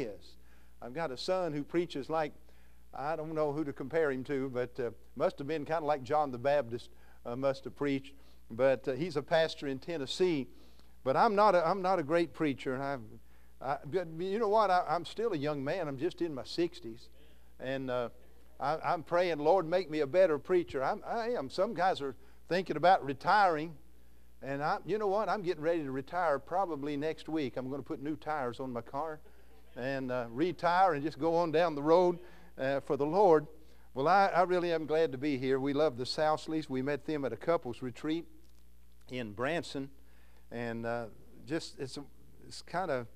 is. I've got a son who preaches like, I don't know who to compare him to, but uh, must have been kind of like John the Baptist uh, must have preached. But uh, he's a pastor in Tennessee. But I'm not a, I'm not a great preacher. And I've, I, you know what? I, am still a young man. I'm just in my 60s. And uh, I, am praying, Lord, make me a better preacher. I'm, I am. Some guys are thinking about retiring. And I, you know what? I'm getting ready to retire probably next week. I'm going to put new tires on my car and uh, retire and just go on down the road uh, for the Lord. Well, I, I, really am glad to be here. We love the Sousleys. We met them at a couples retreat in Branson. And uh, just, it's, it's kind of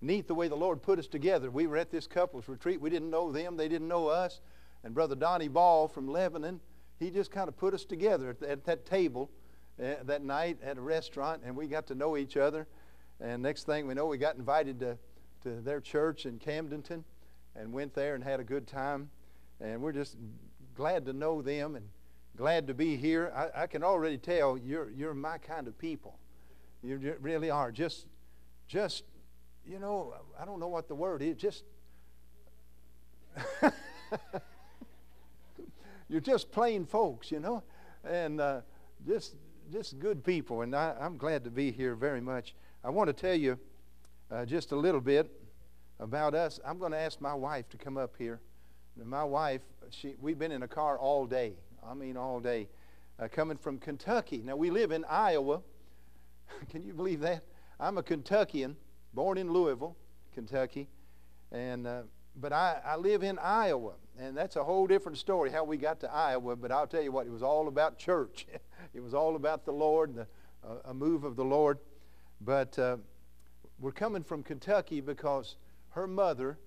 neat the way the Lord put us together. We were at this couples retreat. We didn't know them, they didn't know us. And Brother Donnie Ball from Lebanon, he just kind of put us together at, at that table uh, that night at a restaurant, and we got to know each other. And next thing we know, we got invited to, to their church in Camdenton and went there and had a good time. And we're just glad to know them and glad to be here. I, I can already tell you're, you're my kind of people. You really are. Just, just, you know, I don't know what the word is. Just, you're just plain folks, you know, and uh, just just good people, and I, am glad to be here very much. I want to tell you uh, just a little bit about us. I'm going to ask my wife to come up here. My wife, she, we've been in a car all day. I mean, all day. Uh, coming from Kentucky. Now, we live in Iowa. Can you believe that? I'm a Kentuckian, born in Louisville, Kentucky. And, uh, but I, I live in Iowa. And that's a whole different story how we got to Iowa. But I'll tell you what, it was all about church. it was all about the Lord, the, uh, a move of the Lord. But uh, we're coming from Kentucky because her mother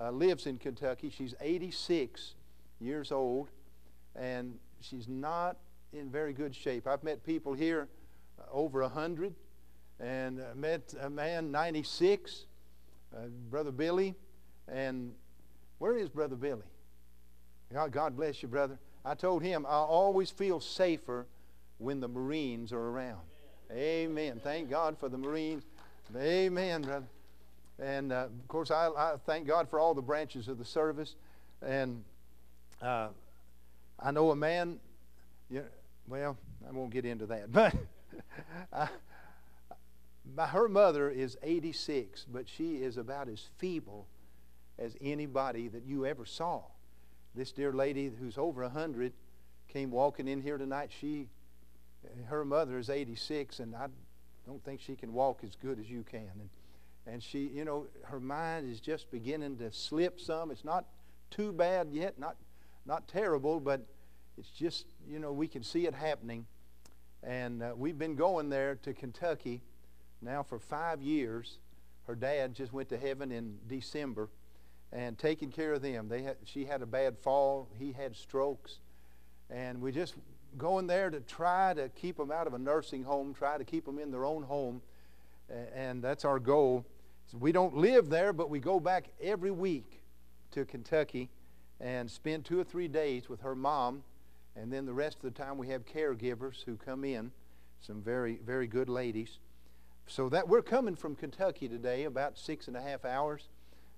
uh, lives in Kentucky. She's 86 years old, and she's not in very good shape. I've met people here uh, over 100, and uh, met a man 96, uh, Brother Billy. And where is Brother Billy? God, God bless you, brother. I told him I always feel safer when the Marines are around. Amen. Thank God for the Marines. Amen, brother. And uh, of course, I, I, thank God for all the branches of the service. And uh, I know a man, you know, well, I won't get into that, but I, her mother is 86, but she is about as feeble as anybody that you ever saw. This dear lady who's over 100 came walking in here tonight. She, her mother is 86, and I don't think she can walk as good as you can. And, and she, you know, her mind is just beginning to slip some. It's not too bad yet, not, not terrible, but it's just, you know, we can see it happening. And uh, we've been going there to Kentucky now for five years. Her dad just went to heaven in December and taking care of them. They had, she had a bad fall. He had strokes. And we just going there to try to keep them out of a nursing home, try to keep them in their own home. And that's our goal. So we don't live there, but we go back every week to Kentucky and spend two or three days with her mom. And then the rest of the time we have caregivers who come in, some very, very good ladies. So that we're coming from Kentucky today, about six and a half hours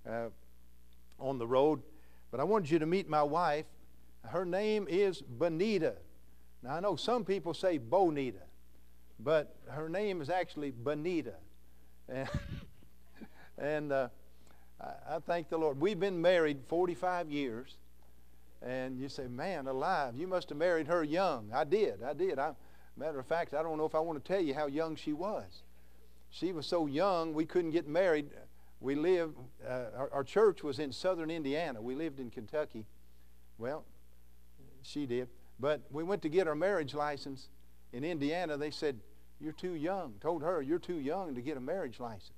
uh, on the road. But I wanted you to meet my wife. Her name is Bonita. Now I know some people say Bonita, but her name is actually Bonita. And uh, I, I thank the Lord. We've been married 45 years. And you say, man, alive, you must have married her young. I did. I did. I, matter of fact, I don't know if I want to tell you how young she was. She was so young, we couldn't get married. We lived, uh, our, our church was in southern Indiana. We lived in Kentucky. Well, she did. But we went to get our marriage license in Indiana. They said, You're too young. Told her, You're too young to get a marriage license.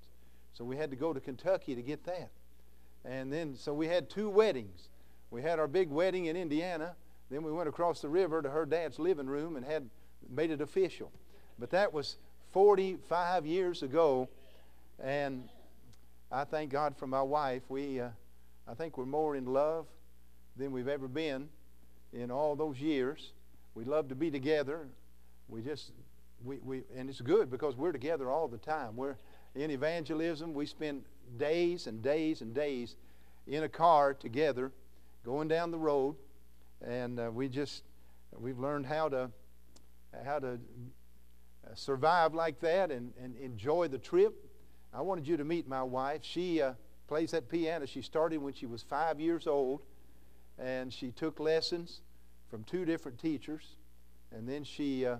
So we had to go to Kentucky to get that. And then, so we had two weddings. We had our big wedding in Indiana. Then we went across the river to her dad's living room and had made it official. But that was 45 years ago. And I thank God for my wife. We, uh, I think we're more in love than we've ever been in all those years. We love to be together. We just, we, we, and it's good because we're together all the time. We're, in evangelism, we spend days and days and days in a car together, going down the road, and uh, we just we've learned how to how to survive like that and, and enjoy the trip. I wanted you to meet my wife. She uh, plays that piano. She started when she was five years old, and she took lessons from two different teachers, and then she uh,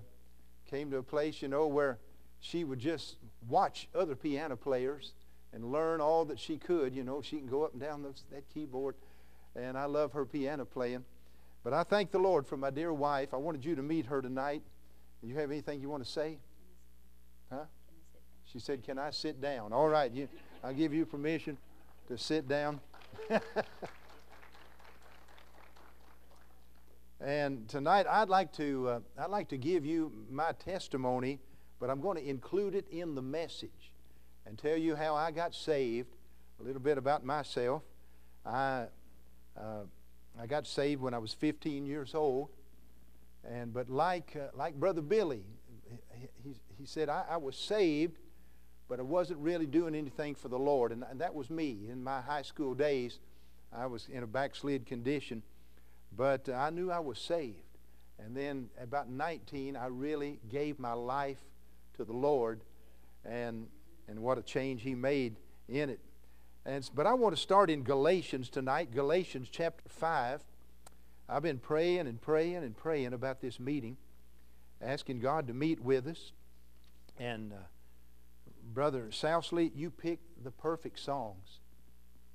came to a place, you know, where she would just watch other piano players and learn all that she could. You know, she can go up and down those, that keyboard, and I love her piano playing. But I thank the Lord for my dear wife. I wanted you to meet her tonight. Do you have anything you want to say? Huh? She said, Can I sit down? All right, you, I'll give you permission to sit down. and tonight I'd like to uh, I'd like to give you my testimony, but I'm going to include it in the message and tell you how I got saved, a little bit about myself. I uh, I got saved when I was 15 years old. And but like uh, like Brother Billy, he, he said I, I, was saved, but I wasn't really doing anything for the Lord, and, and that was me in my high school days. I was in a backslid condition, but uh, I knew I was saved. And then about 19, I really gave my life to the Lord, and and what a change He made in it. And but I want to start in Galatians tonight, Galatians chapter five. I've been praying and praying and praying about this meeting, asking God to meet with us. And uh, Brother Sousley, you picked the perfect songs.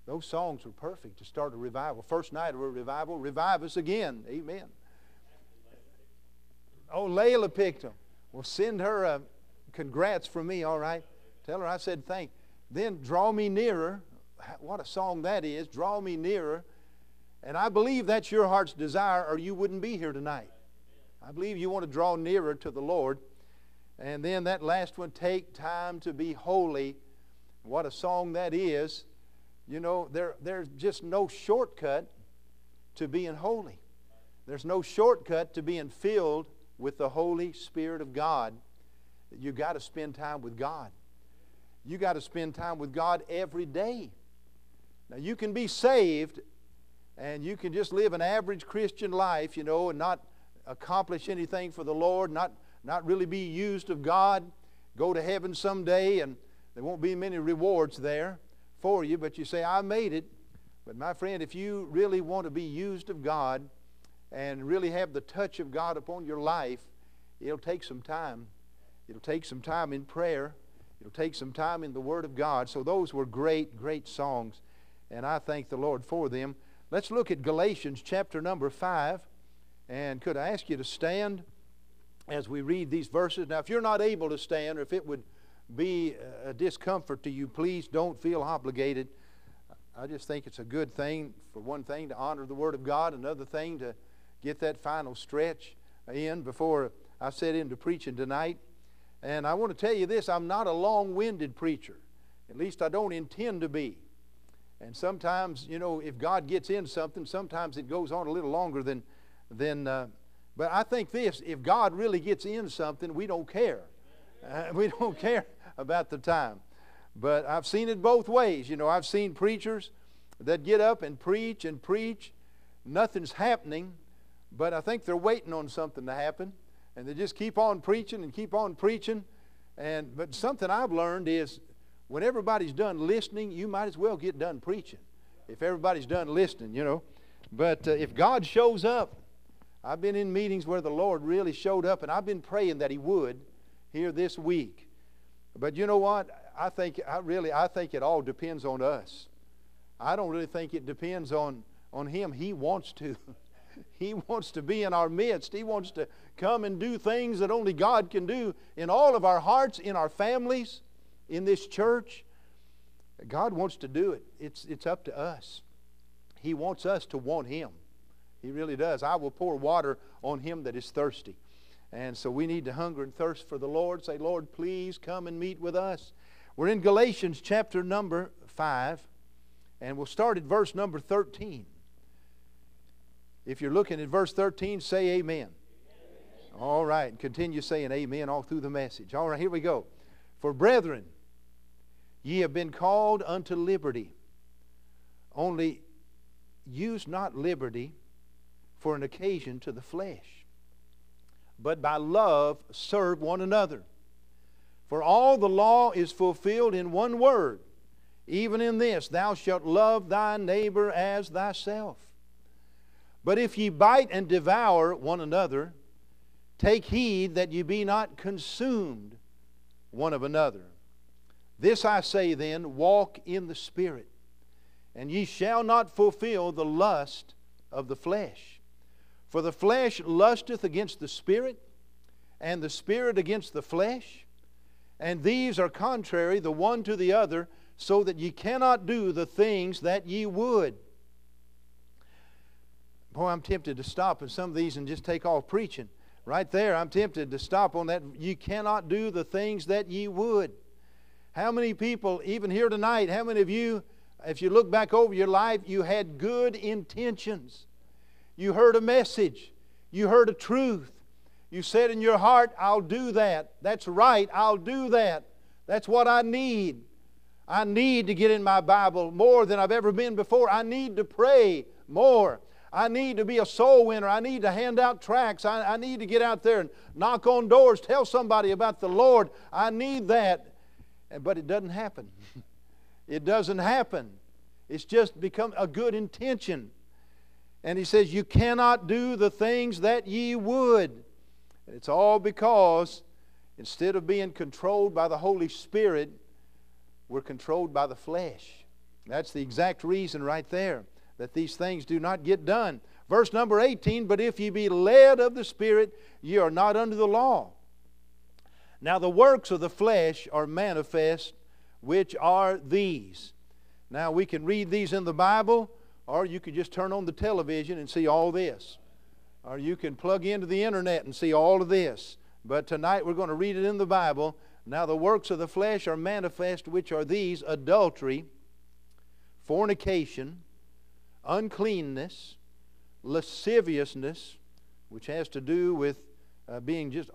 Those songs were perfect to start a revival. First night of a revival, revive us again. Amen. Oh, Layla picked them. Well, send her a congrats from me, all right? Tell her I said thank. Then draw me nearer. What a song that is. Draw me nearer. And I believe that's your heart's desire, or you wouldn't be here tonight. I believe you want to draw nearer to the Lord. And then that last one, take time to be holy. What a song that is. You know, there, there's just no shortcut to being holy. There's no shortcut to being filled with the Holy Spirit of God. You got to spend time with God. You got to spend time with God every day. Now, you can be saved and you can just live an average Christian life, you know, and not accomplish anything for the Lord, not, not really be used of God, go to heaven someday, and there won't be many rewards there for you, but you say, I made it. But my friend, if you really want to be used of God and really have the touch of God upon your life, it'll take some time. It'll take some time in prayer. It'll take some time in the Word of God. So those were great, great songs, and I thank the Lord for them. Let's look at Galatians chapter number 5. And could I ask you to stand as we read these verses? Now, if you're not able to stand, or if it would be a discomfort to you, please don't feel obligated. I just think it's a good thing, for one thing, to honor the Word of God, another thing, to get that final stretch in before I set into preaching tonight. And I want to tell you this I'm not a long winded preacher. At least I don't intend to be. And sometimes, you know, if God gets in something, sometimes it goes on a little longer than, than uh, but I think this if God really gets in something, we don't care. Uh, we don't care about the time. But I've seen it both ways. You know, I've seen preachers that get up and preach and preach. Nothing's happening, but I think they're waiting on something to happen. And they just keep on preaching and keep on preaching. And but something I've learned is when everybody's done listening, you might as well get done preaching. If everybody's done listening, you know. But uh, if God shows up, I've been in meetings where the Lord really showed up, and I've been praying that He would here this week. But you know what? I think I really I think it all depends on us. I don't really think it depends on on Him. He wants to. he wants to be in our midst. He wants to come and do things that only God can do in all of our hearts, in our families, in this church, God wants to do it. It's, it's up to us. He wants us to want Him. He really does. I will pour water on him that is thirsty. And so we need to hunger and thirst for the Lord. Say, Lord, please come and meet with us. We're in Galatians chapter number 5, and we'll start at verse number 13. If you're looking at verse 13, say amen. amen. All right. Continue saying amen all through the message. All right, here we go. For brethren, Ye have been called unto liberty. Only use not liberty for an occasion to the flesh, but by love serve one another. For all the law is fulfilled in one word, even in this Thou shalt love thy neighbor as thyself. But if ye bite and devour one another, take heed that ye be not consumed one of another. This I say then walk in the Spirit, and ye shall not fulfill the lust of the flesh. For the flesh lusteth against the Spirit, and the Spirit against the flesh, and these are contrary the one to the other, so that ye cannot do the things that ye would. Boy, I'm tempted to stop in some of these and just take off preaching. Right there, I'm tempted to stop on that. You cannot do the things that ye would. How many people, even here tonight, how many of you, if you look back over your life, you had good intentions? You heard a message, you heard a truth. You said in your heart, I'll do that. That's right, I'll do that. That's what I need. I need to get in my Bible more than I've ever been before. I need to pray more. I need to be a soul winner. I need to hand out tracts. I, I need to get out there and knock on doors, tell somebody about the Lord. I need that. But it doesn't happen. it doesn't happen. It's just become a good intention. And he says, You cannot do the things that ye would. It's all because instead of being controlled by the Holy Spirit, we're controlled by the flesh. That's the exact reason right there that these things do not get done. Verse number 18 But if ye be led of the Spirit, ye are not under the law. Now the works of the flesh are manifest, which are these. Now we can read these in the Bible, or you could just turn on the television and see all this. Or you can plug into the internet and see all of this. But tonight we're going to read it in the Bible. Now the works of the flesh are manifest, which are these adultery, fornication, uncleanness, lasciviousness, which has to do with uh, being just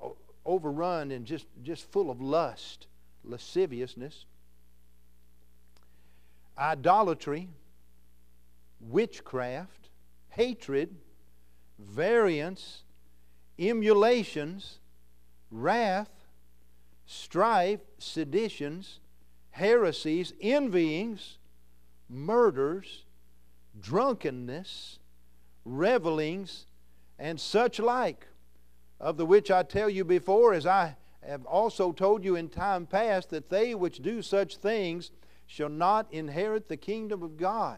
overrun and just, just full of lust, lasciviousness, idolatry, witchcraft, hatred, variance, emulations, wrath, strife, seditions, heresies, envyings, murders, drunkenness, revelings, and such like, of the which I tell you before, as I have also told you in time past, that they which do such things shall not inherit the kingdom of God.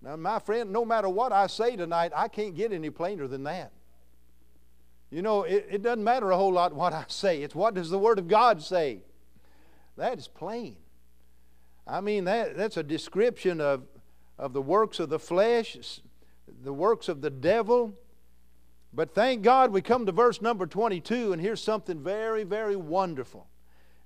Now, my friend, no matter what I say tonight, I can't get any plainer than that. You know, it, it doesn't matter a whole lot what I say. It's what does the Word of God say? That is plain. I mean, that, that's a description of of the works of the flesh, the works of the devil. But thank God we come to verse number 22, and here's something very, very wonderful.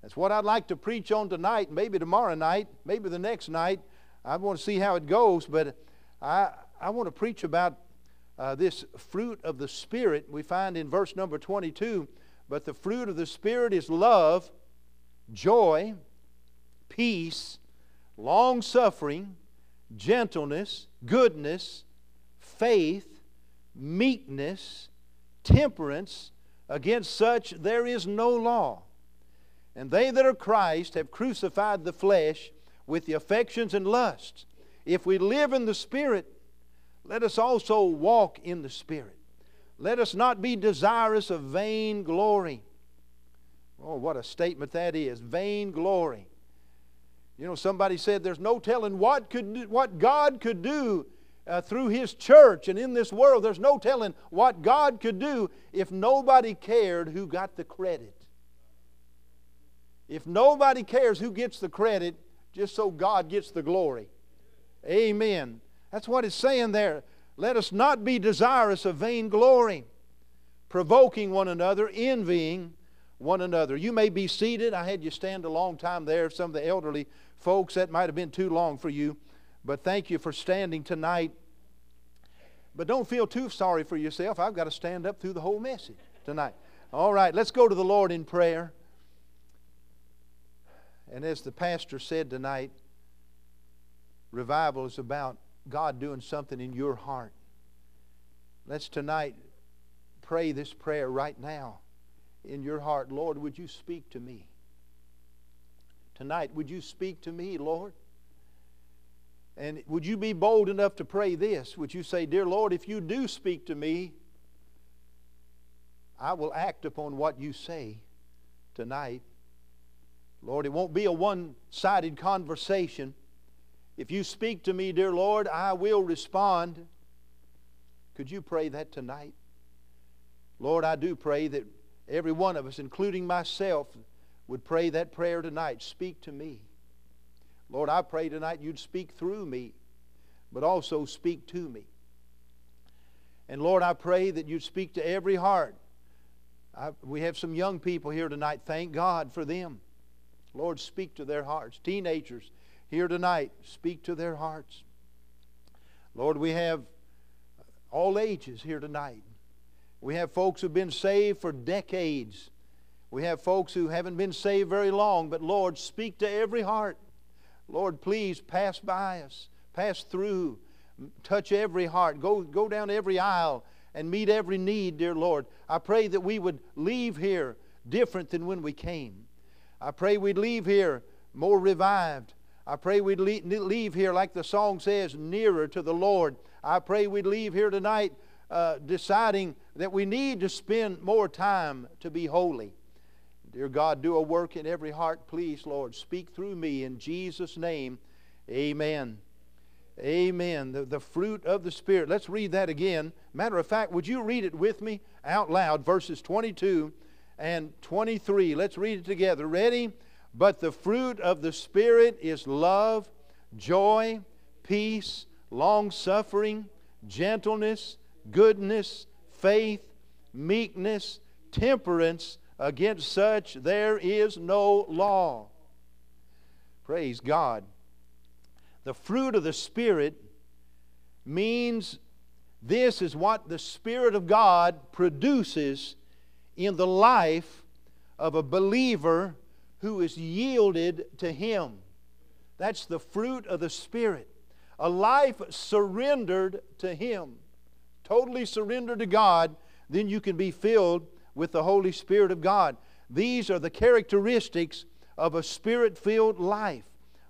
That's what I'd like to preach on tonight, maybe tomorrow night, maybe the next night. I want to see how it goes, but I, I want to preach about uh, this fruit of the Spirit we find in verse number 22. But the fruit of the Spirit is love, joy, peace, long suffering gentleness, goodness, faith, meekness, temperance. Against such there is no law. And they that are Christ have crucified the flesh with the affections and lusts. If we live in the Spirit, let us also walk in the Spirit. Let us not be desirous of vain glory. Oh, what a statement that is vain glory. You know, somebody said there's no telling what, could, what God could do uh, through His church and in this world. There's no telling what God could do if nobody cared who got the credit. If nobody cares who gets the credit, just so God gets the glory. Amen. That's what it's saying there. Let us not be desirous of vain glory, provoking one another, envying one another. You may be seated. I had you stand a long time there. Some of the elderly Folks, that might have been too long for you, but thank you for standing tonight. But don't feel too sorry for yourself. I've got to stand up through the whole message tonight. All right, let's go to the Lord in prayer. And as the pastor said tonight, revival is about God doing something in your heart. Let's tonight pray this prayer right now in your heart. Lord, would you speak to me? Tonight, would you speak to me, Lord? And would you be bold enough to pray this? Would you say, Dear Lord, if you do speak to me, I will act upon what you say tonight. Lord, it won't be a one sided conversation. If you speak to me, dear Lord, I will respond. Could you pray that tonight? Lord, I do pray that every one of us, including myself, would pray that prayer tonight. Speak to me. Lord, I pray tonight you'd speak through me, but also speak to me. And Lord, I pray that you'd speak to every heart. I, we have some young people here tonight. Thank God for them. Lord, speak to their hearts. Teenagers here tonight, speak to their hearts. Lord, we have all ages here tonight. We have folks who've been saved for decades. We have folks who haven't been saved very long, but Lord, speak to every heart. Lord, please pass by us, pass through, touch every heart, go, go down every aisle and meet every need, dear Lord. I pray that we would leave here different than when we came. I pray we'd leave here more revived. I pray we'd leave here, like the song says, nearer to the Lord. I pray we'd leave here tonight uh, deciding that we need to spend more time to be holy. Dear God, do a work in every heart, please, Lord. Speak through me in Jesus' name. Amen. Amen. The, the fruit of the Spirit. Let's read that again. Matter of fact, would you read it with me out loud? Verses 22 and 23. Let's read it together. Ready? But the fruit of the Spirit is love, joy, peace, long suffering, gentleness, goodness, faith, meekness, temperance. Against such there is no law. Praise God. The fruit of the Spirit means this is what the Spirit of God produces in the life of a believer who is yielded to Him. That's the fruit of the Spirit. A life surrendered to Him, totally surrendered to God, then you can be filled with the Holy Spirit of God. These are the characteristics of a spirit filled life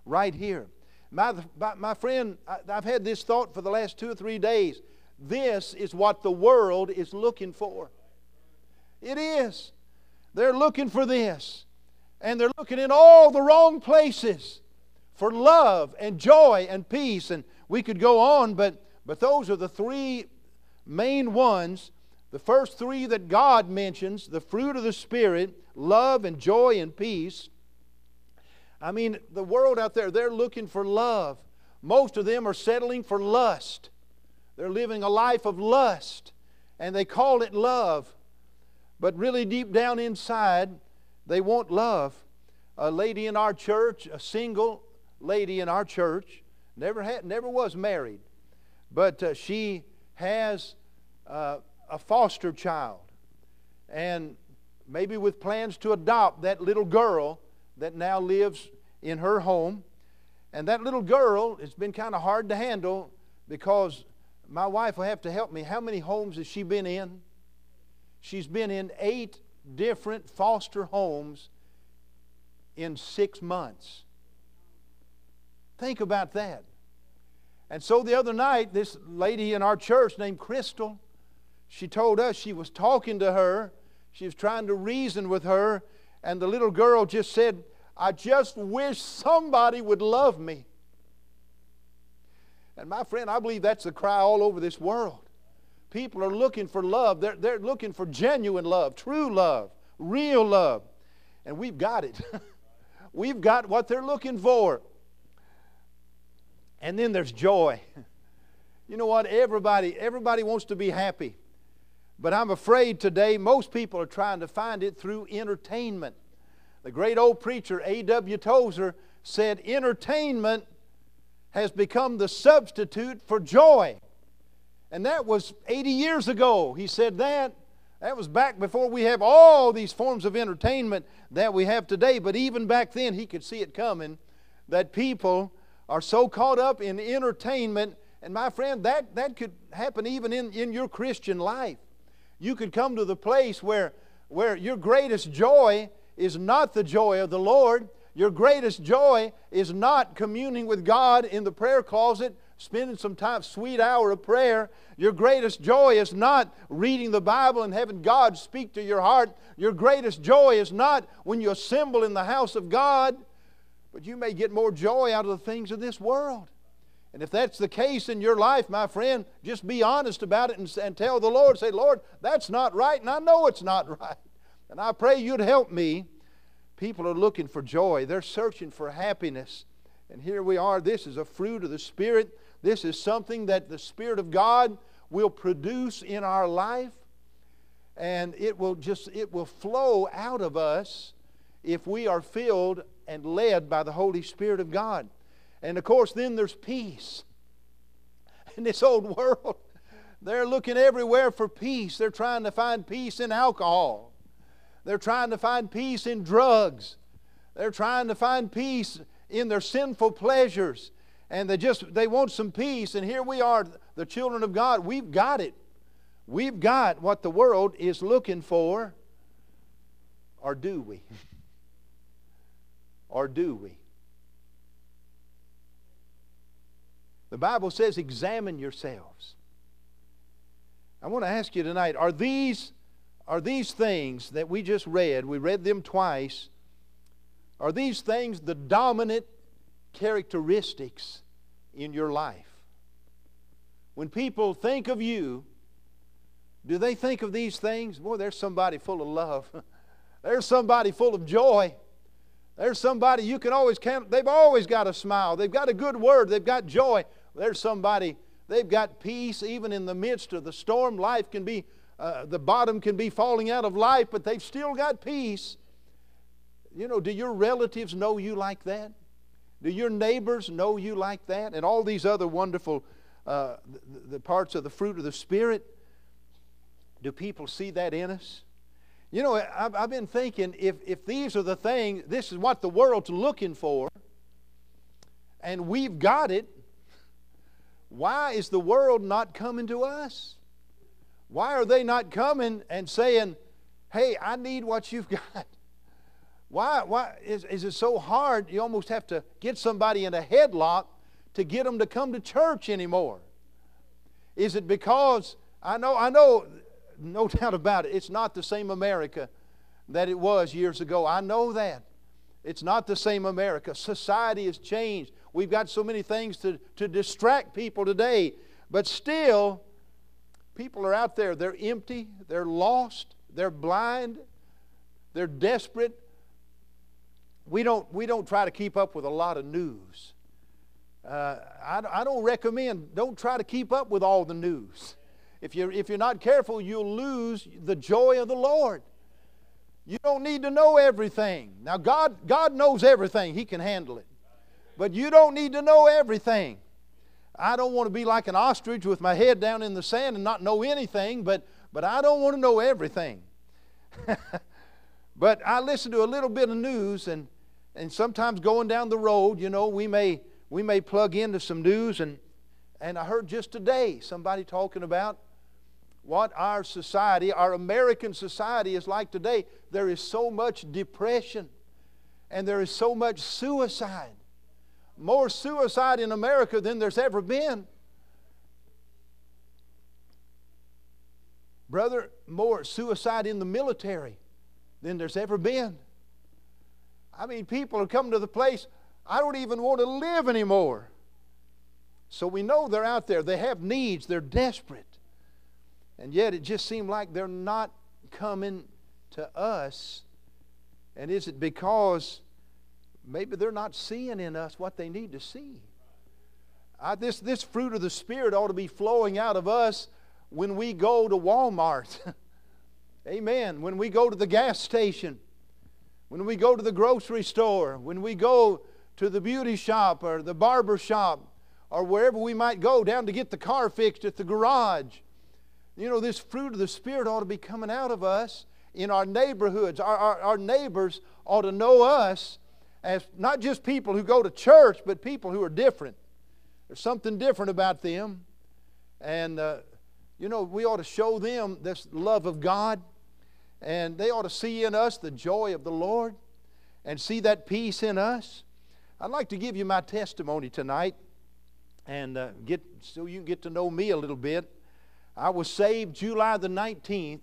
right here. My, my friend, I've had this thought for the last two or three days. This is what the world is looking for. It is. They're looking for this. And they're looking in all the wrong places for love and joy and peace. And we could go on, but, but those are the three main ones the first three that God mentions the fruit of the Spirit, love and joy and peace. I mean, the world out there, they're looking for love. Most of them are settling for lust. They're living a life of lust, and they call it love. But really, deep down inside, they want love. A lady in our church, a single lady in our church, never had, never was married, but uh, she has uh, a foster child and maybe with plans to adopt that little girl that now lives in her home. And that little girl, it's been kind of hard to handle because my wife will have to help me. How many homes has she been in? She's been in eight different foster homes in six months. Think about that. And so the other night, this lady in our church named Crystal, she told us she was talking to her, she was trying to reason with her, and the little girl just said, I just wish somebody would love me. And my friend, I believe that's the cry all over this world. People are looking for love. They're, they're looking for genuine love, true love, real love. And we've got it. we've got what they're looking for. And then there's joy. You know what? Everybody, everybody wants to be happy. But I'm afraid today most people are trying to find it through entertainment. The great old preacher A.W. Tozer said, Entertainment has become the substitute for joy. And that was 80 years ago. He said that. That was back before we have all these forms of entertainment that we have today. But even back then, he could see it coming that people are so caught up in entertainment. And my friend, that, that could happen even in, in your Christian life. You could come to the place where, where your greatest joy is not the joy of the Lord. Your greatest joy is not communing with God in the prayer closet, spending some time, sweet hour of prayer. Your greatest joy is not reading the Bible and having God speak to your heart. Your greatest joy is not when you assemble in the house of God, but you may get more joy out of the things of this world. And if that's the case in your life, my friend, just be honest about it and, and tell the Lord, say, Lord, that's not right, and I know it's not right. And I pray you'd help me. People are looking for joy, they're searching for happiness. And here we are. This is a fruit of the Spirit. This is something that the Spirit of God will produce in our life. And it will just, it will flow out of us if we are filled and led by the Holy Spirit of God. And of course, then there's peace. In this old world, they're looking everywhere for peace. They're trying to find peace in alcohol. They're trying to find peace in drugs. They're trying to find peace in their sinful pleasures. And they just they want some peace. And here we are, the children of God. We've got it. We've got what the world is looking for. Or do we? or do we? The Bible says, examine yourselves. I want to ask you tonight are these, are these things that we just read, we read them twice, are these things the dominant characteristics in your life? When people think of you, do they think of these things? Boy, there's somebody full of love. there's somebody full of joy. There's somebody you can always count. They've always got a smile. They've got a good word. They've got joy. There's somebody, they've got peace even in the midst of the storm. Life can be, uh, the bottom can be falling out of life, but they've still got peace. You know, do your relatives know you like that? Do your neighbors know you like that? And all these other wonderful uh, the, the parts of the fruit of the Spirit. Do people see that in us? You know, I've, I've been thinking if, if these are the things, this is what the world's looking for, and we've got it, why is the world not coming to us? Why are they not coming and saying, hey, I need what you've got? Why, why is, is it so hard you almost have to get somebody in a headlock to get them to come to church anymore? Is it because I know I know no doubt about it. It's not the same America that it was years ago. I know that. It's not the same America. Society has changed. We've got so many things to, to distract people today. But still, people are out there. They're empty, they're lost, they're blind, they're desperate. We don't, we don't try to keep up with a lot of news. Uh, I, I don't recommend, don't try to keep up with all the news. If you're, if you're not careful, you'll lose the joy of the Lord. You don't need to know everything. Now, God, God knows everything, He can handle it. But you don't need to know everything. I don't want to be like an ostrich with my head down in the sand and not know anything, but, but I don't want to know everything. but I listen to a little bit of news, and, and sometimes going down the road, you know, we may, we may plug into some news, and, and I heard just today somebody talking about what our society, our American society, is like today. There is so much depression and there is so much suicide. More suicide in America than there's ever been. Brother, more suicide in the military than there's ever been. I mean, people are coming to the place, I don't even want to live anymore. So we know they're out there. They have needs, they're desperate. And yet it just seemed like they're not coming to us. And is it because maybe they're not seeing in us what they need to see? I, this, this fruit of the Spirit ought to be flowing out of us when we go to Walmart. Amen. When we go to the gas station, when we go to the grocery store, when we go to the beauty shop or the barber shop, or wherever we might go down to get the car fixed at the garage You know, this fruit of the Spirit ought to be coming out of us in our neighborhoods. Our, our, our neighbors ought to know us as not just people who go to church, but people who are different. There's something different about them. And, uh, you know, we ought to show them this love of God. And they ought to see in us the joy of the Lord and see that peace in us. I'd like to give you my testimony tonight and uh, get so you can get to know me a little bit. I was saved July the 19th,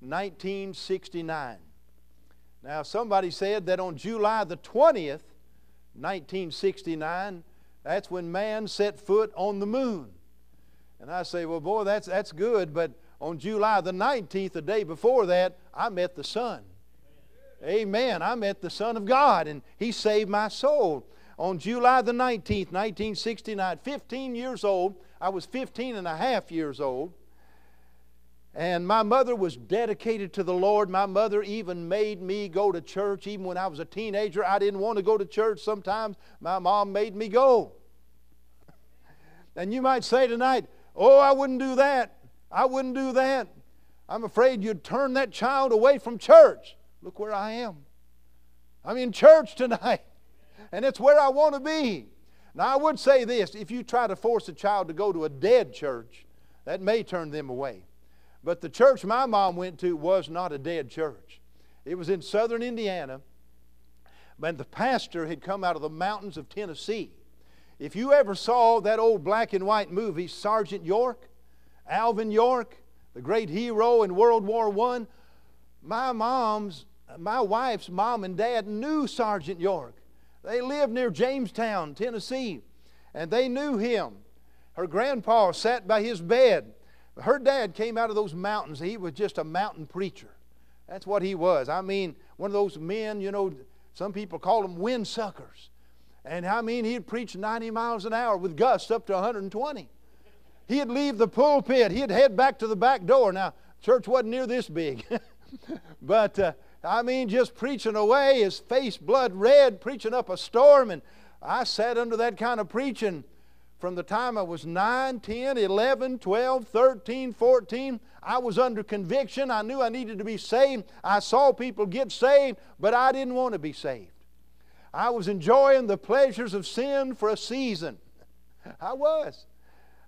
1969. Now, somebody said that on July the 20th, 1969, that's when man set foot on the moon. And I say, well, boy, that's, that's good, but on July the 19th, the day before that, I met the Son. Amen. I met the Son of God, and He saved my soul. On July the 19th, 1969, 15 years old, I was 15 and a half years old. And my mother was dedicated to the Lord. My mother even made me go to church. Even when I was a teenager, I didn't want to go to church sometimes. My mom made me go. And you might say tonight, oh, I wouldn't do that. I wouldn't do that. I'm afraid you'd turn that child away from church. Look where I am. I'm in church tonight, and it's where I want to be. Now, I would say this if you try to force a child to go to a dead church, that may turn them away. But the church my mom went to was not a dead church, it was in southern Indiana. And the pastor had come out of the mountains of Tennessee. If you ever saw that old black and white movie, Sergeant York, Alvin York, the great hero in World War I, my mom's, my wife's mom and dad knew Sergeant York. They lived near Jamestown, Tennessee, and they knew him. Her grandpa sat by his bed her dad came out of those mountains. He was just a mountain preacher. That's what he was. I mean, one of those men, you know, some people call them wind suckers. And I mean, he'd preach 90 miles an hour with gusts up to 120. He'd leave the pulpit, he'd head back to the back door. Now, church wasn't near this big. but uh, I mean, just preaching away, his face blood red, preaching up a storm. And I sat under that kind of preaching from the time I was 9, 10, 11, 12, 13, 14, I was under conviction. I knew I needed to be saved. I saw people get saved, but I didn't want to be saved. I was enjoying the pleasures of sin for a season. I was.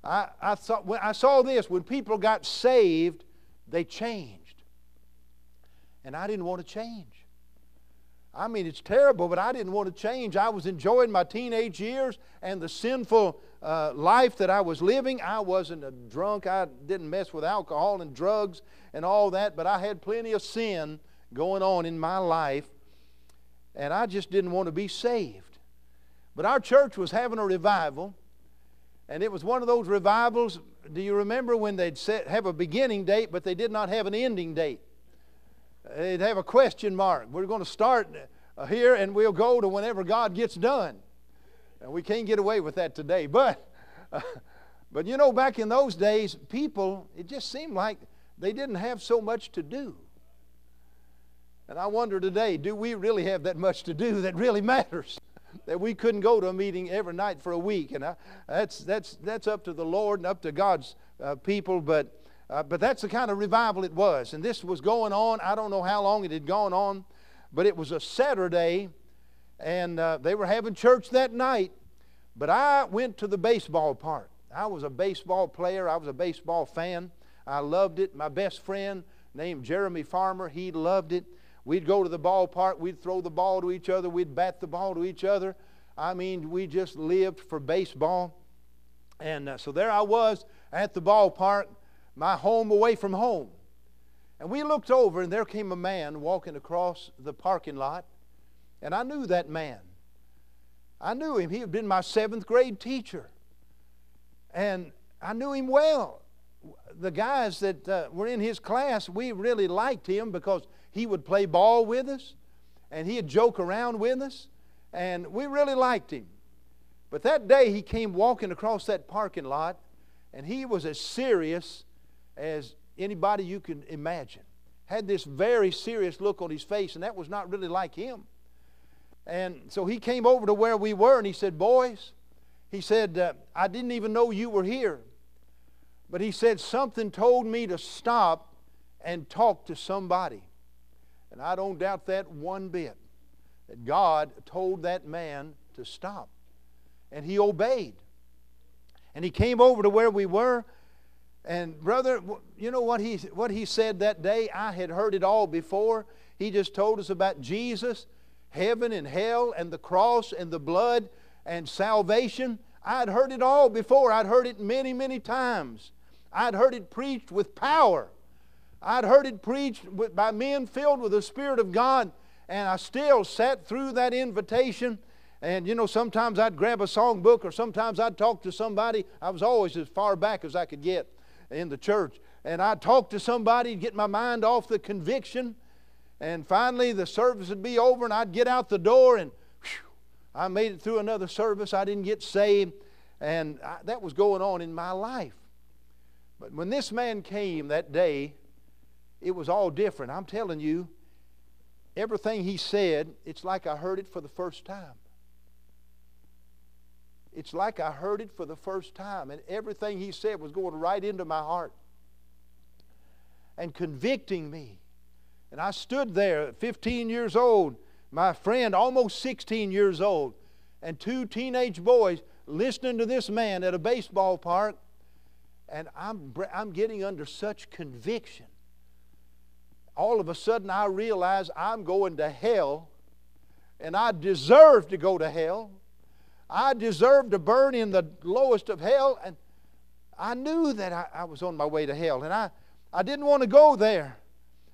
I, I, saw, when I saw this when people got saved, they changed. And I didn't want to change. I mean, it's terrible, but I didn't want to change. I was enjoying my teenage years and the sinful uh, life that I was living. I wasn't a drunk. I didn't mess with alcohol and drugs and all that, but I had plenty of sin going on in my life, and I just didn't want to be saved. But our church was having a revival, and it was one of those revivals. Do you remember when they'd set, have a beginning date, but they did not have an ending date? They'd have a question mark. We're going to start uh, here and we'll go to whenever God gets done. And we can't get away with that today. But, uh, but you know, back in those days, people, it just seemed like they didn't have so much to do. And I wonder today, do we really have that much to do that really matters? that we couldn't go to a meeting every night for a week. And I, that's, that's, that's up to the Lord and up to God's uh, people. But uh, but that's the kind of revival it was. And this was going on. I don't know how long it had gone on, but it was a Saturday, and uh, they were having church that night. But I went to the baseball park. I was a baseball player, I was a baseball fan. I loved it. My best friend, named Jeremy Farmer, he loved it. We'd go to the ballpark, we'd throw the ball to each other, we'd bat the ball to each other. I mean, we just lived for baseball. And uh, so there I was at the ballpark my home away from home. And we looked over, and there came a man walking across the parking lot. And I knew that man. I knew him. He had been my seventh grade teacher. And I knew him well. The guys that uh, were in his class, we really liked him because he would play ball with us and he'd joke around with us. And we really liked him. But that day he came walking across that parking lot and he was as serious as anybody you can imagine. Had this very serious look on his face, and that was not really like him. And so he came over to where we were and he said, Boys, he said, uh, I didn't even know you were here. But he said, Something told me to stop and talk to somebody. And I don't doubt that one bit. That God told that man to stop. And he obeyed. And he came over to where we were. And brother, you know what he, what he said that day? I had heard it all before. He just told us about Jesus, heaven and hell, and the cross and the blood and salvation. I'd heard it all before. I'd heard it many, many times. I'd heard it preached with power. I'd heard it preached by men filled with the Spirit of God. And I still sat through that invitation and you know, sometimes I'd grab a songbook or sometimes I'd talk to somebody. I was always as far back as I could get in the church. And I'd talk to somebody, get my mind off the conviction. And finally, the service would be over, and I'd get out the door, and whew, I made it through another service. I didn't get saved. And I, that was going on in my life. But when this man came that day, it was all different. I'm telling you, everything he said, it's like I heard it for the first time. It's like I heard it for the first time, and everything he said was going right into my heart and convicting me. And I stood there 15 years old, my friend almost 16 years old, and two teenage boys listening to this man at a baseball park, and I'm, I'm getting under such conviction. All of a sudden, I realize I'm going to hell, and I deserve to go to hell I deserve to burn in the lowest of hell. And I knew that I, I, was on my way to hell. And I, I didn't want to go there.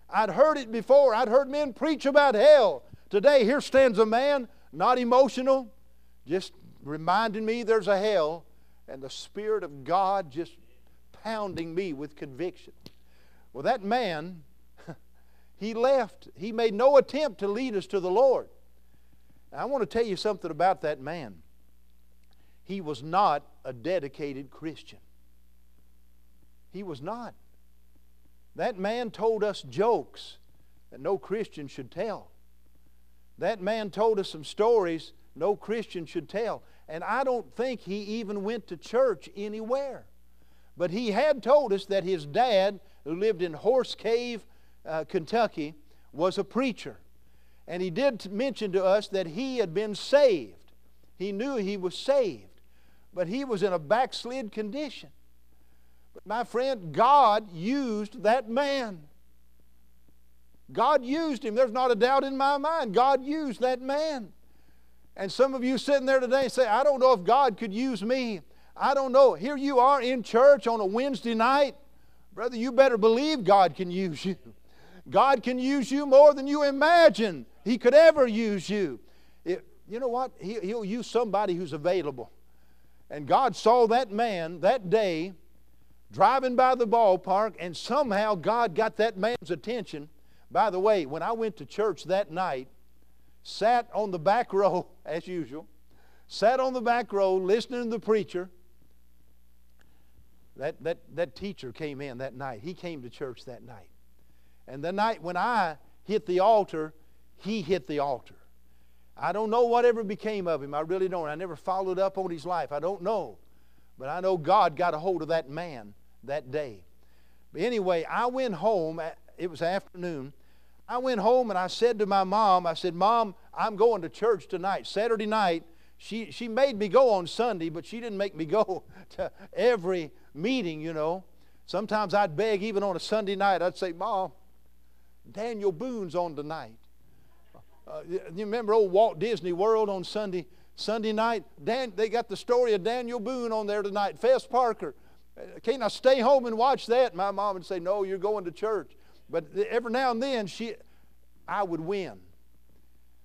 I'd heard it before. I'd heard men preach about hell. Today, here stands a man, not emotional, just reminding me there's a hell, and the Spirit of God just pounding me with conviction. Well, that man, he left. He made no attempt to lead us to the Lord. I want to tell you something about that man he was not a dedicated Christian. He was not. That man told us jokes that no Christian should tell. That man told us some stories no Christian should tell. And I don't think he even went to church anywhere. But he had told us that his dad, who lived in Horse Cave, uh, Kentucky, was a preacher. And he did mention to us that he had been saved. He knew he was saved but he was in a backslid condition. My friend, God used that man. God used him. There's not a doubt in my mind. God used that man. And some of you sitting there today say, I don't know if God could use me. I don't know. Here you are in church on a Wednesday night. Brother, you better believe God can use you. God can use you more than you imagine He could ever use you. It, you know what? He, he'll use somebody who's available. And God saw that man that day driving by the ballpark, and somehow God got that man's attention. By the way, when I went to church that night, sat on the back row, as usual, sat on the back row listening to the preacher. That, that, that teacher came in that night. He came to church that night. And the night when I hit the altar, he hit the altar. I don't know whatever became of him. I really don't. I never followed up on his life. I don't know. But I know God got a hold of that man that day. But anyway, I went home. It was afternoon. I went home and I said to my mom, I said, Mom, I'm going to church tonight. Saturday night, she, she made me go on Sunday, but she didn't make me go to every meeting, you know. Sometimes I'd beg even on a Sunday night. I'd say, Mom, Daniel Boone's on tonight. Uh, you remember old Walt Disney World on Sunday Sunday night? Dan, they got the story of Daniel Boone on there tonight. Fess Parker. Uh, can't I stay home and watch that? My mom would say, No, you're going to church. But every now and then, she, I would win.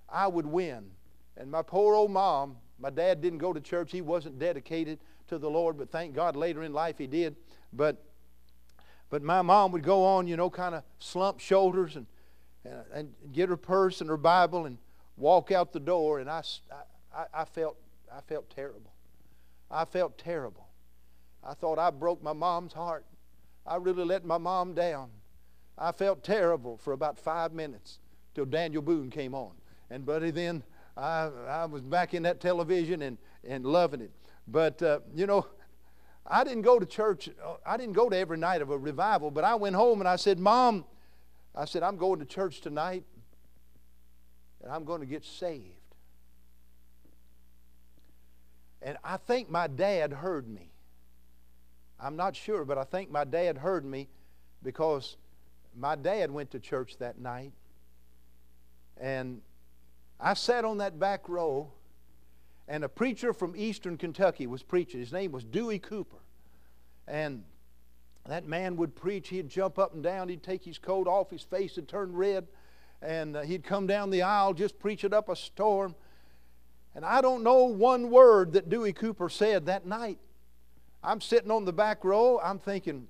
I would win. And my poor old mom, my dad didn't go to church. He wasn't dedicated to the Lord, but thank God later in life he did. But, but my mom would go on, you know, kind of slump shoulders and and, and get her purse and her Bible and walk out the door. And I, I, I, felt, I felt terrible. I felt terrible. I thought I broke my mom's heart. I really let my mom down. I felt terrible for about five minutes till Daniel Boone came on. And buddy, then I, I was back in that television and, and loving it. But, uh, you know, I didn't go to church, uh, I didn't go to every night of a revival, but I went home and I said, Mom, I said, I'm going to church tonight and I'm going to get saved. And I think my dad heard me. I'm not sure, but I think my dad heard me because my dad went to church that night. And I sat on that back row, and a preacher from eastern Kentucky was preaching. His name was Dewey Cooper. And that man would preach. He'd jump up and down. He'd take his coat off. His face had turned red. And uh, he'd come down the aisle just preaching up a storm. And I don't know one word that Dewey Cooper said that night. I'm sitting on the back row. I'm thinking,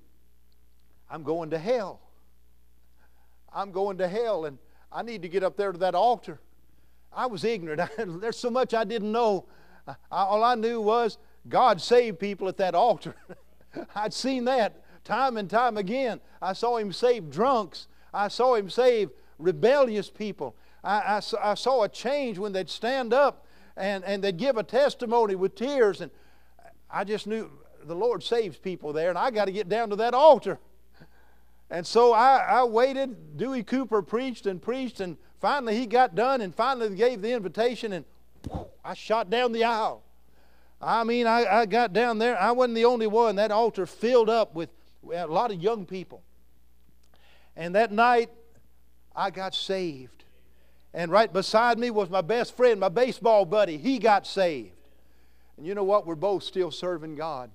I'm going to hell. I'm going to hell, and I need to get up there to that altar. I was ignorant. There's so much I didn't know. All I knew was God saved people at that altar. I'd seen that time and time again. I saw Him save drunks. I saw Him save rebellious people. I, I, I saw a change when they'd stand up and, and they'd give a testimony with tears. And I just knew the Lord saves people there, and I got to get down to that altar. And so I, I waited. Dewey Cooper preached and preached, and finally he got done, and finally gave the invitation, and I shot down the aisle. I mean, I, I got down there. I wasn't the only one. That altar filled up with a lot of young people. And that night, I got saved. And right beside me was my best friend, my baseball buddy. He got saved. And you know what? We're both still serving God.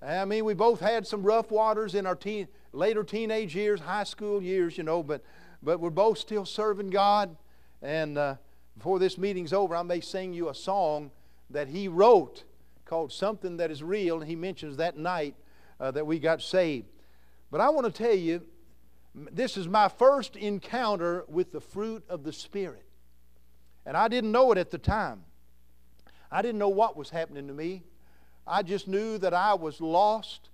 I mean, we both had some rough waters in our teen, later teenage years, high school years, you know, but, but we're both still serving God. And uh, before this meeting's over, I may sing you a song that he wrote called Something That Is Real, and he mentions that night uh, that we got saved. But I want to tell you, this is my first encounter with the fruit of the Spirit. And I didn't know it at the time. I didn't know what was happening to me. I just knew that I was lost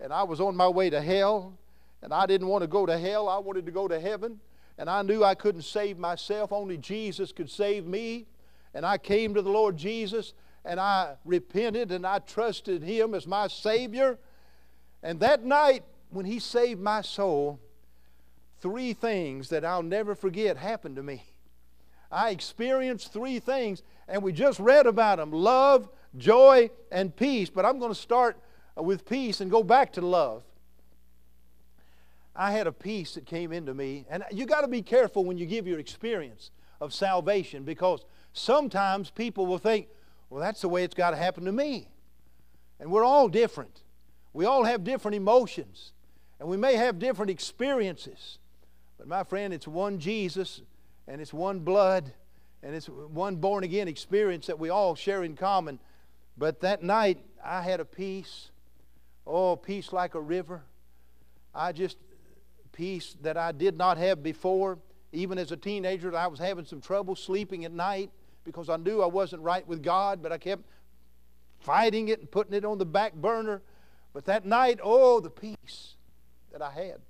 and I was on my way to hell. And I didn't want to go to hell, I wanted to go to heaven. And I knew I couldn't save myself, only Jesus could save me. And I came to the Lord Jesus and I repented and I trusted Him as my Savior. And that night, when He saved my soul, three things that I'll never forget happened to me. I experienced three things, and we just read about them love, joy, and peace. But I'm going to start with peace and go back to love. I had a peace that came into me, and you got to be careful when you give your experience of salvation because sometimes people will think, well, that's the way it's got to happen to me. And we're all different. We all have different emotions, and we may have different experiences. But my friend, it's one Jesus, and it's one blood, and it's one born again experience that we all share in common. But that night, I had a peace. Oh, peace like a river. I just, peace that I did not have before. Even as a teenager, I was having some trouble sleeping at night because I knew I wasn't right with God, but I kept fighting it and putting it on the back burner. But that night, oh, the peace that I had.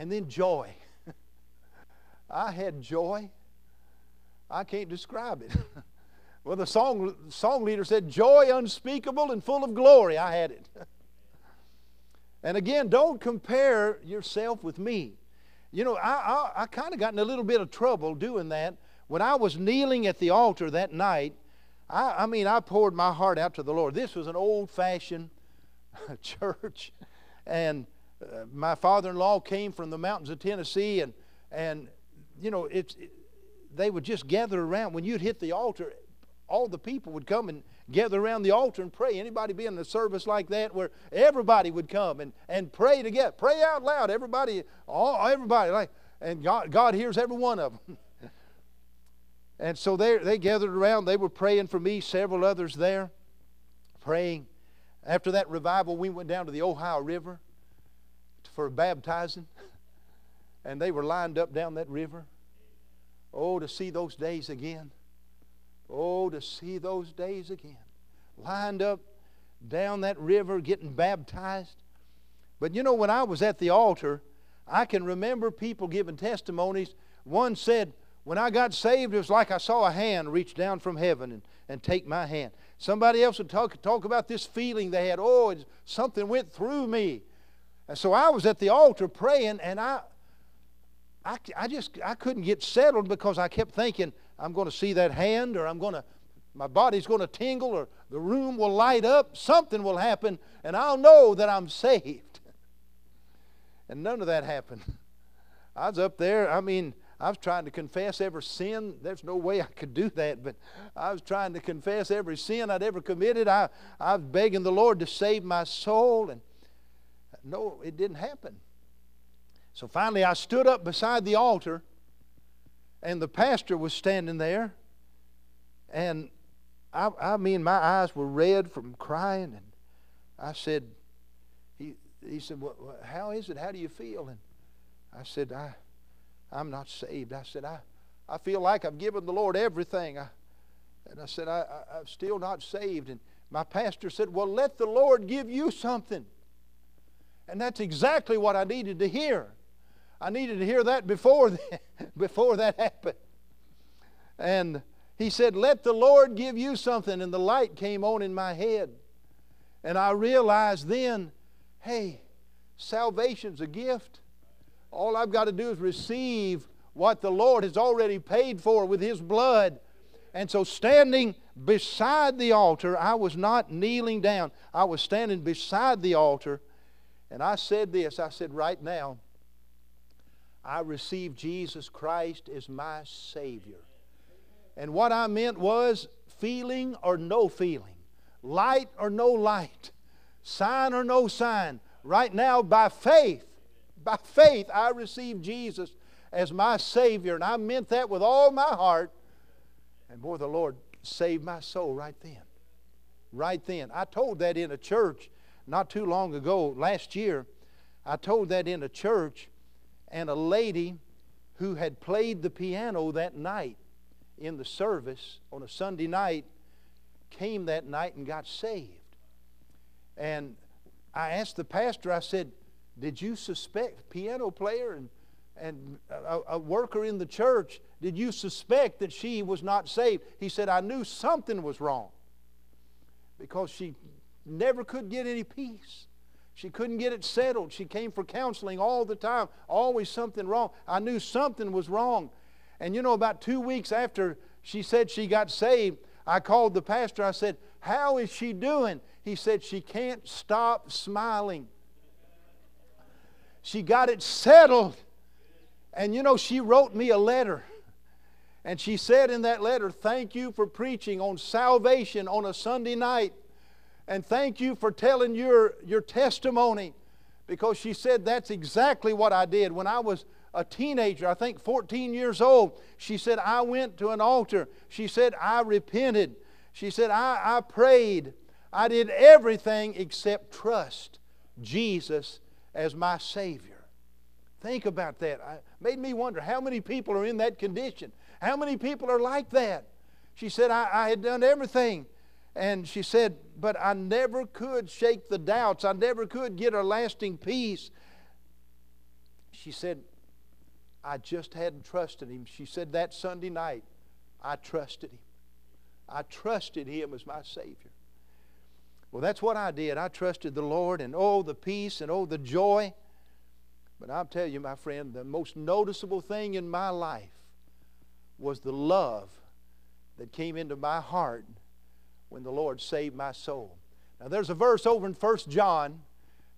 And then joy. I had joy. I can't describe it. Well, the song, song leader said, Joy unspeakable and full of glory. I had it. and again, don't compare yourself with me. You know, I, I, I kind of got in a little bit of trouble doing that. When I was kneeling at the altar that night, I, I mean, I poured my heart out to the Lord. This was an old fashioned church. And uh, my father in law came from the mountains of Tennessee, and, and you know, it's, it, they would just gather around. When you'd hit the altar, all the people would come and gather around the altar and pray. Anybody be in a service like that where everybody would come and, and pray together, pray out loud. Everybody, all everybody, like, and God, God hears every one of them. and so they they gathered around. They were praying for me. Several others there, praying. After that revival, we went down to the Ohio River for baptizing, and they were lined up down that river. Oh, to see those days again. Oh, to see those days again. Lined up down that river getting baptized. But you know, when I was at the altar, I can remember people giving testimonies. One said, When I got saved, it was like I saw a hand reach down from heaven and, and take my hand. Somebody else would talk, talk about this feeling they had. Oh, something went through me. And so I was at the altar praying, and I, I, I just I couldn't get settled because I kept thinking I'm going to see that hand, or I'm going to, my body's going to tingle, or the room will light up. Something will happen, and I'll know that I'm saved. And none of that happened. I was up there. I mean, I was trying to confess every sin. There's no way I could do that, but I was trying to confess every sin I'd ever committed. I, I was begging the Lord to save my soul, and no, it didn't happen. So finally, I stood up beside the altar, and the pastor was standing there, and I, I mean, my eyes were red from crying, and I said, he, he said, well, how is it? How do you feel? And I said, I, I'm not saved. I said, I, I feel like I've given the Lord everything. I, and I said, I, I, I'm still not saved. And my pastor said, Well, let the Lord give you something. And that's exactly what I needed to hear. I needed to hear that before, before that happened. And he said, Let the Lord give you something. And the light came on in my head. And I realized then, hey, salvation's a gift. All I've got to do is receive what the Lord has already paid for with His blood. And so, standing beside the altar, I was not kneeling down. I was standing beside the altar, and I said this I said, Right now, I receive Jesus Christ as my Savior. And what I meant was feeling or no feeling, light or no light, sign or no sign. Right now, by faith, by faith, I received Jesus as my Savior, and I meant that with all my heart. And boy, the Lord saved my soul right then. Right then. I told that in a church not too long ago, last year. I told that in a church, and a lady who had played the piano that night in the service on a Sunday night came that night and got saved. And I asked the pastor, I said, did you suspect, piano player and, and a, a worker in the church, did you suspect that she was not saved? He said, I knew something was wrong because she never could get any peace. She couldn't get it settled. She came for counseling all the time, always something wrong. I knew something was wrong. And you know, about two weeks after she said she got saved, I called the pastor. I said, How is she doing? He said, She can't stop smiling. She got it settled. And you know, she wrote me a letter. And she said in that letter, Thank you for preaching on salvation on a Sunday night. And thank you for telling your, your testimony. Because she said that's exactly what I did. When I was a teenager, I think 14 years old, she said, I went to an altar. She said, I repented. She said, I, I prayed. I did everything except trust Jesus as my Savior. Think about that. It made me wonder how many people are in that condition. How many people are like that? She said, I, I had done everything. And she said, but I never could shake the doubts. I never could get a lasting peace. She said, I just hadn't trusted him. She said that Sunday night, I trusted him. I trusted him as my Savior. Well, that's what I did. I trusted the Lord, and oh, the peace and oh, the joy. But I'll tell you, my friend, the most noticeable thing in my life was the love that came into my heart when the Lord saved my soul. Now, there's a verse over in 1 John,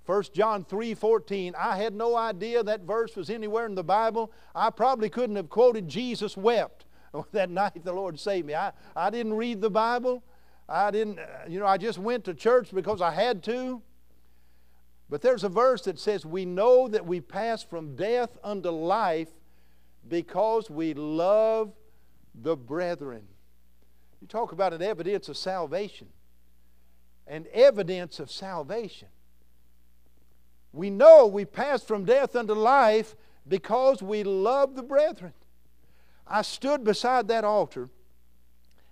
1 John 3 14. I had no idea that verse was anywhere in the Bible. I probably couldn't have quoted Jesus wept that night the Lord saved me. I, I didn't read the Bible. I didn't, uh, you know, I just went to church because I had to. But there's a verse that says, We know that we pass from death unto life because we love the brethren. You talk about an evidence of salvation. An evidence of salvation. We know we passed from death unto life because we love the brethren. I stood beside that altar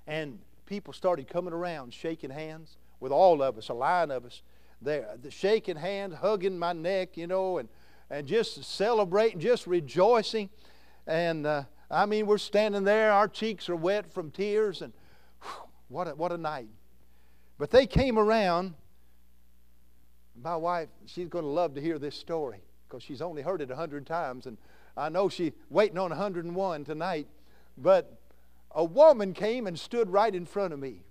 and people started coming around, shaking hands with all of us, a line of us there, the shaking hands, hugging my neck, you know, and, and just celebrating, just rejoicing. And uh, I mean, we're standing there, our cheeks are wet from tears, and what, a, what a night. But they came around. My wife, she's going to love to hear this story because she's only heard it a hundred times, and I know she's waiting on 101 tonight. But a woman came and stood right in front of me.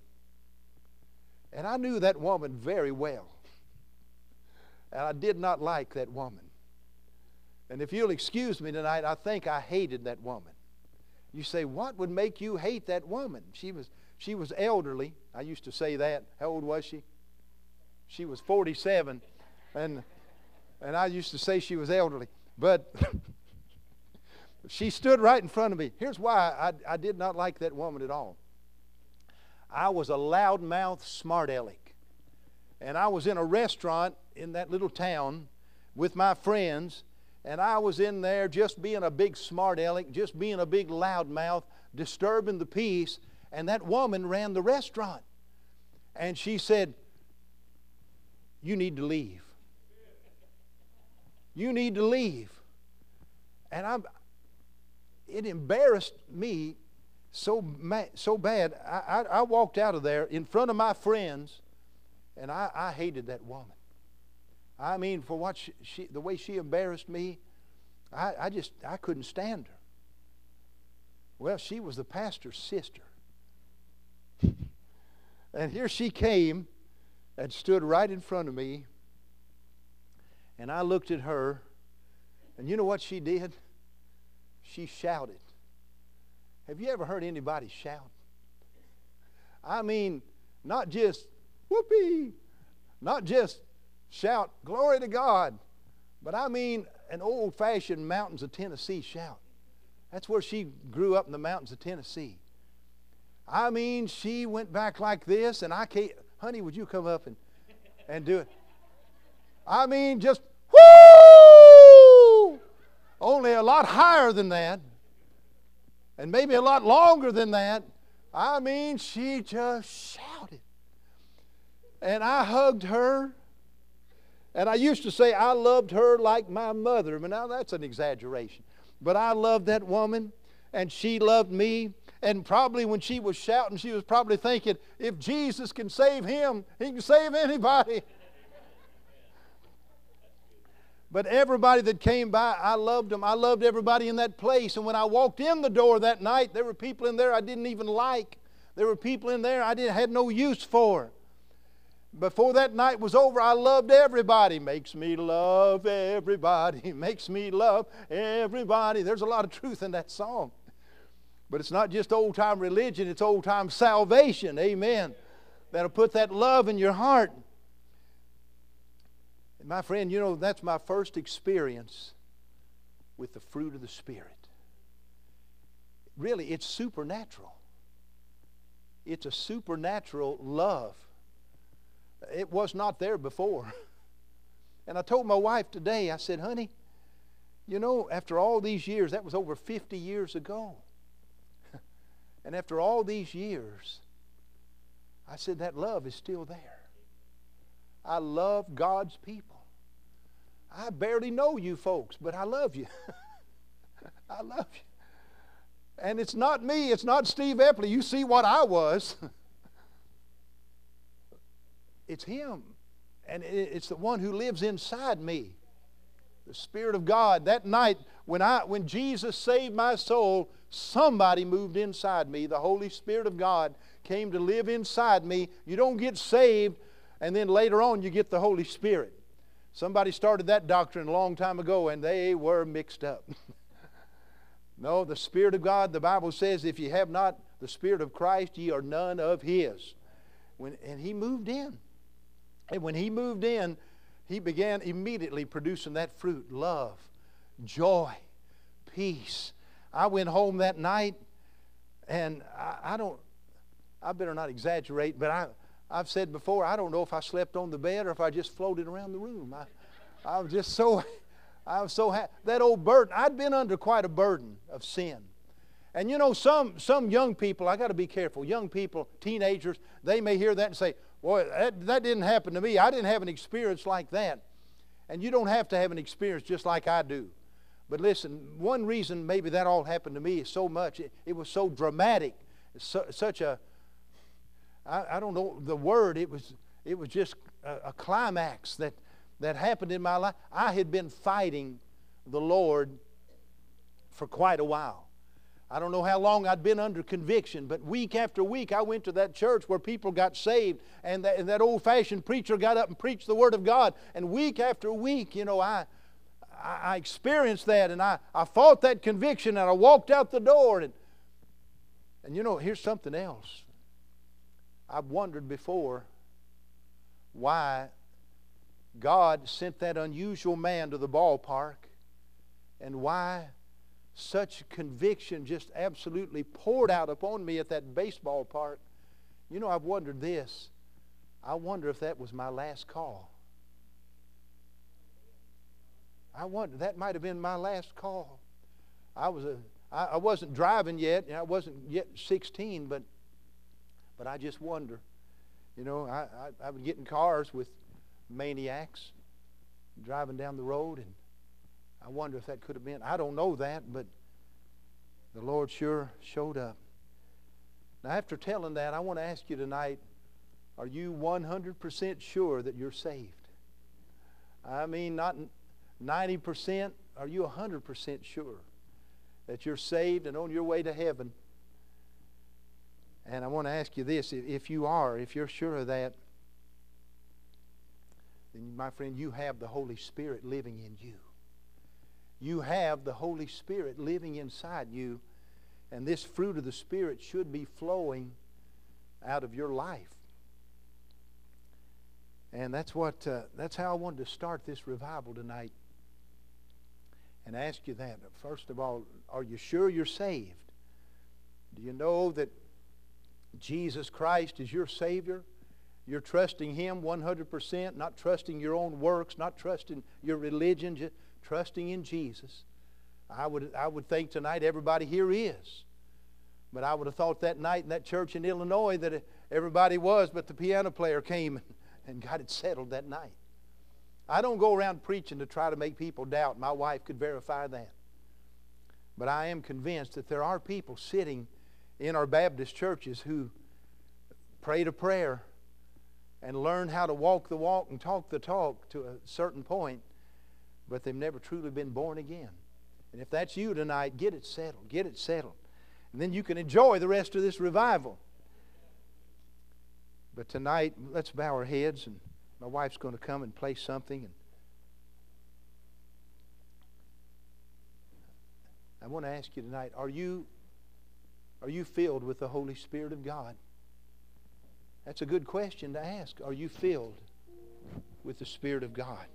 And I knew that woman very well. And I did not like that woman. And if you'll excuse me tonight, I think I hated that woman. You say, what would make you hate that woman? She was, she was elderly. I used to say that. How old was she? She was 47. And, and I used to say she was elderly. But she stood right in front of me. Here's why I, I did not like that woman at all. I was a loudmouth smart aleck. And I was in a restaurant in that little town with my friends, and I was in there just being a big smart aleck, just being a big loudmouth, disturbing the peace. And that woman ran the restaurant. And she said, You need to leave. You need to leave. And I'm, it embarrassed me so, so bad. I, I, I, walked out of there in front of my friends, and I, I hated that woman. I mean, for what she, she, the way she embarrassed me, I, I just I couldn't stand her. Well, she was the pastor's sister. And here she came and stood right in front of me. And I looked at her, and you know what she did? She shouted. Have you ever heard anybody shout? I mean, not just whoopee, not just shout glory to God, but I mean an old fashioned mountains of Tennessee shout. That's where she grew up in the mountains of Tennessee. I mean, she went back like this, and I can't, honey, would you come up and, and do it? I mean, just whoo! Only a lot higher than that and maybe a lot longer than that. I mean, she just shouted. And I hugged her. And I used to say I loved her like my mother. But now that's an exaggeration. But I loved that woman, and she loved me. And probably when she was shouting, she was probably thinking, if Jesus can save him, he can save anybody. But everybody that came by, I loved them. I loved everybody in that place. And when I walked in the door that night, there were people in there I didn't even like. There were people in there I didn't, had no use for. Before that night was over, I loved everybody. Makes me love everybody. Makes me love everybody. There's a lot of truth in that song. But it's not just old time religion, it's old time salvation. Amen. That'll put that love in your heart. And my friend, you know, that's my first experience with the fruit of the Spirit. Really, it's supernatural. It's a supernatural love. It was not there before. And I told my wife today, I said, honey, you know, after all these years, that was over 50 years ago. And after all these years, I said, that love is still there. I love God's people. I barely know you folks, but I love you. I love you. And it's not me, it's not Steve Epley. You see what I was. it's Him. And it's the one who lives inside me. The Spirit of God. That night, when, I, when Jesus saved my soul, somebody moved inside me. The Holy Spirit of God came to live inside me. You don't get saved and then later on you get the Holy Spirit. Somebody started that doctrine a long time ago and they were mixed up. no, the Spirit of God, the Bible says, if you have not the Spirit of Christ, ye are none of His. When, and He moved in. And when He moved in, He began immediately producing that fruit love, joy, peace. I went home that night and I, I don't, I better not exaggerate, but I, I've said before, I don't know if I slept on the bed or if I just floated around the room. I, I was just so, I was so happy. That old burden, I'd been under quite a burden of sin. And you know, some, some young people, I got to be careful. Young people, teenagers, they may hear that and say, Boy, that, that didn't happen to me. I didn't have an experience like that. And you don't have to have an experience just like I do. But listen, one reason maybe that all happened to me is so much, it, it was so dramatic, such a, I, I don't know the word, it was, it was just a, a climax that, that happened in my life. I had been fighting the Lord for quite a while. I don't know how long I'd been under conviction, but week after week I went to that church where people got saved, and that, and that old fashioned preacher got up and preached the Word of God. And week after week, you know, I, I experienced that, and I, I fought that conviction, and I walked out the door. And, and you know, here's something else. I've wondered before why God sent that unusual man to the ballpark and why such conviction just absolutely poured out upon me at that baseball park. You know, I've wondered this. I wonder if that was my last call. I wonder that might have been my last call. I was a I, I wasn't driving yet, and I wasn't yet 16, but but I just wonder. You know, I, I, I would get in cars with maniacs driving down the road and I wonder if that could have been. I don't know that, but the Lord sure showed up. Now, after telling that, I want to ask you tonight are you 100% sure that you're saved? I mean, not 90%. Are you 100% sure that you're saved and on your way to heaven? And I want to ask you this if you are, if you're sure of that, then, my friend, you have the Holy Spirit living in you. You have the Holy Spirit living inside you, and this fruit of the Spirit should be flowing out of your life. And that's what uh, that's how I wanted to start this revival tonight. And ask you that. First of all, are you sure you're saved? Do you know that Jesus Christ is your Savior? You're trusting Him 100%, not trusting your own works, not trusting your religion, just trusting in Jesus. I would, I would think tonight everybody here is. But I would have thought that night in that church in Illinois that uh, everybody was, but the piano player came and got it settled that night. I don't go around preaching to try to make people doubt. My wife could verify that. But I am convinced that there are people sitting in our Baptist churches who prayed a prayer and learned how to walk the walk and talk the talk to a certain point, but they've never truly been born again. And if that's you tonight, get it settled. Get it settled. And then you can enjoy the rest of this revival. But tonight, let's bow our heads, and my wife's going to come and play something. And I want to ask you tonight are you, are you filled with the Holy Spirit of God? That's a good question to ask. Are you filled with the Spirit of God?